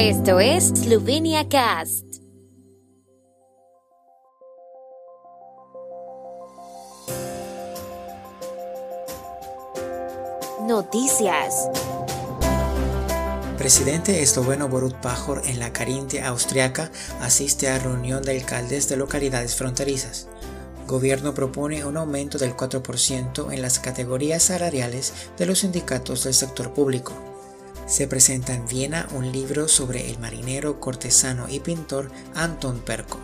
Esto es Slovenia Cast. Noticias. Presidente esloveno Borut Pajor en la Carintia austriaca asiste a reunión de alcaldes de localidades fronterizas. Gobierno propone un aumento del 4% en las categorías salariales de los sindicatos del sector público. Se presenta en Viena un libro sobre el marinero, cortesano y pintor Anton Perko.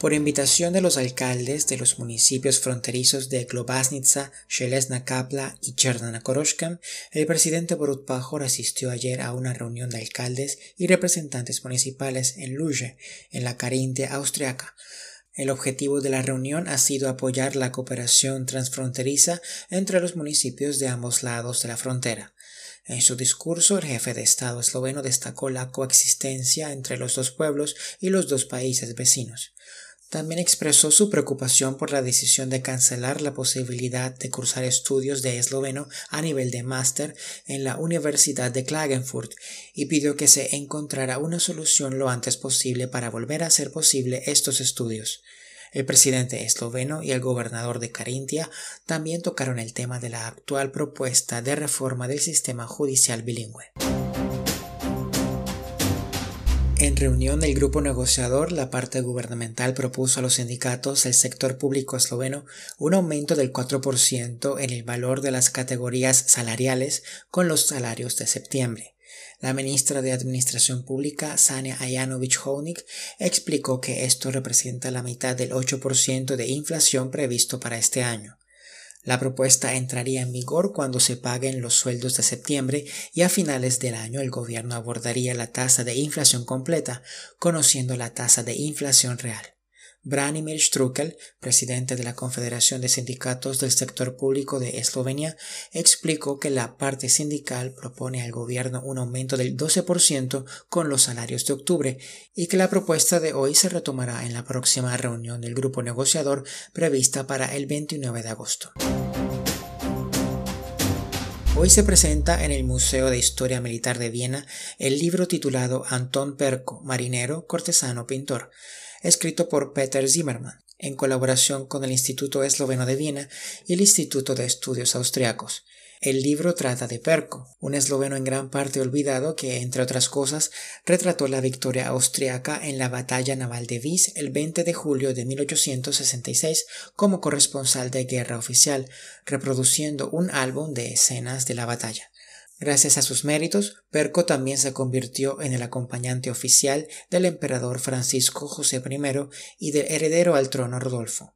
Por invitación de los alcaldes de los municipios fronterizos de Globasnica, Shelesna Kapla y Chernana Koroshkan, el presidente Borut Pajor asistió ayer a una reunión de alcaldes y representantes municipales en Luge, en la Carintia austriaca. El objetivo de la reunión ha sido apoyar la cooperación transfronteriza entre los municipios de ambos lados de la frontera. En su discurso, el jefe de Estado esloveno destacó la coexistencia entre los dos pueblos y los dos países vecinos. También expresó su preocupación por la decisión de cancelar la posibilidad de cursar estudios de esloveno a nivel de máster en la Universidad de Klagenfurt y pidió que se encontrara una solución lo antes posible para volver a hacer posible estos estudios. El presidente esloveno y el gobernador de Carintia también tocaron el tema de la actual propuesta de reforma del sistema judicial bilingüe. En reunión del grupo negociador, la parte gubernamental propuso a los sindicatos del sector público esloveno un aumento del 4% en el valor de las categorías salariales con los salarios de septiembre. La ministra de Administración Pública, Sania Ayanovich Honik, explicó que esto representa la mitad del 8% de inflación previsto para este año. La propuesta entraría en vigor cuando se paguen los sueldos de septiembre y a finales del año el gobierno abordaría la tasa de inflación completa, conociendo la tasa de inflación real. Branimir Strukel, presidente de la Confederación de Sindicatos del Sector Público de Eslovenia, explicó que la parte sindical propone al gobierno un aumento del 12% con los salarios de octubre y que la propuesta de hoy se retomará en la próxima reunión del grupo negociador prevista para el 29 de agosto. Hoy se presenta en el Museo de Historia Militar de Viena el libro titulado Anton Perko, marinero, cortesano, pintor escrito por Peter Zimmermann, en colaboración con el Instituto Esloveno de Viena y el Instituto de Estudios Austriacos. El libro trata de Perko, un esloveno en gran parte olvidado que, entre otras cosas, retrató la victoria austriaca en la batalla naval de Vis el 20 de julio de 1866 como corresponsal de guerra oficial, reproduciendo un álbum de escenas de la batalla. Gracias a sus méritos, Perco también se convirtió en el acompañante oficial del emperador Francisco José I y del heredero al trono Rodolfo.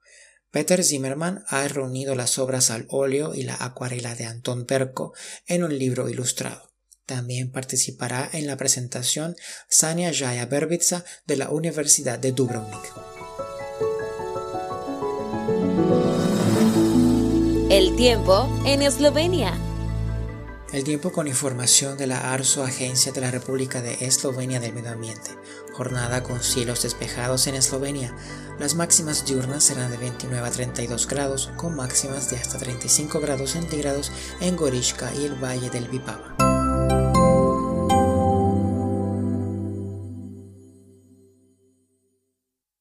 Peter Zimmermann ha reunido las obras al óleo y la acuarela de Anton Perco en un libro ilustrado. También participará en la presentación Sania Jaya Berbitsa de la Universidad de Dubrovnik. El tiempo en Eslovenia. El tiempo con información de la ARSO, Agencia de la República de Eslovenia del Medio Ambiente. Jornada con cielos despejados en Eslovenia. Las máximas diurnas serán de 29 a 32 grados, con máximas de hasta 35 grados centígrados en Gorishka y el Valle del Vipava.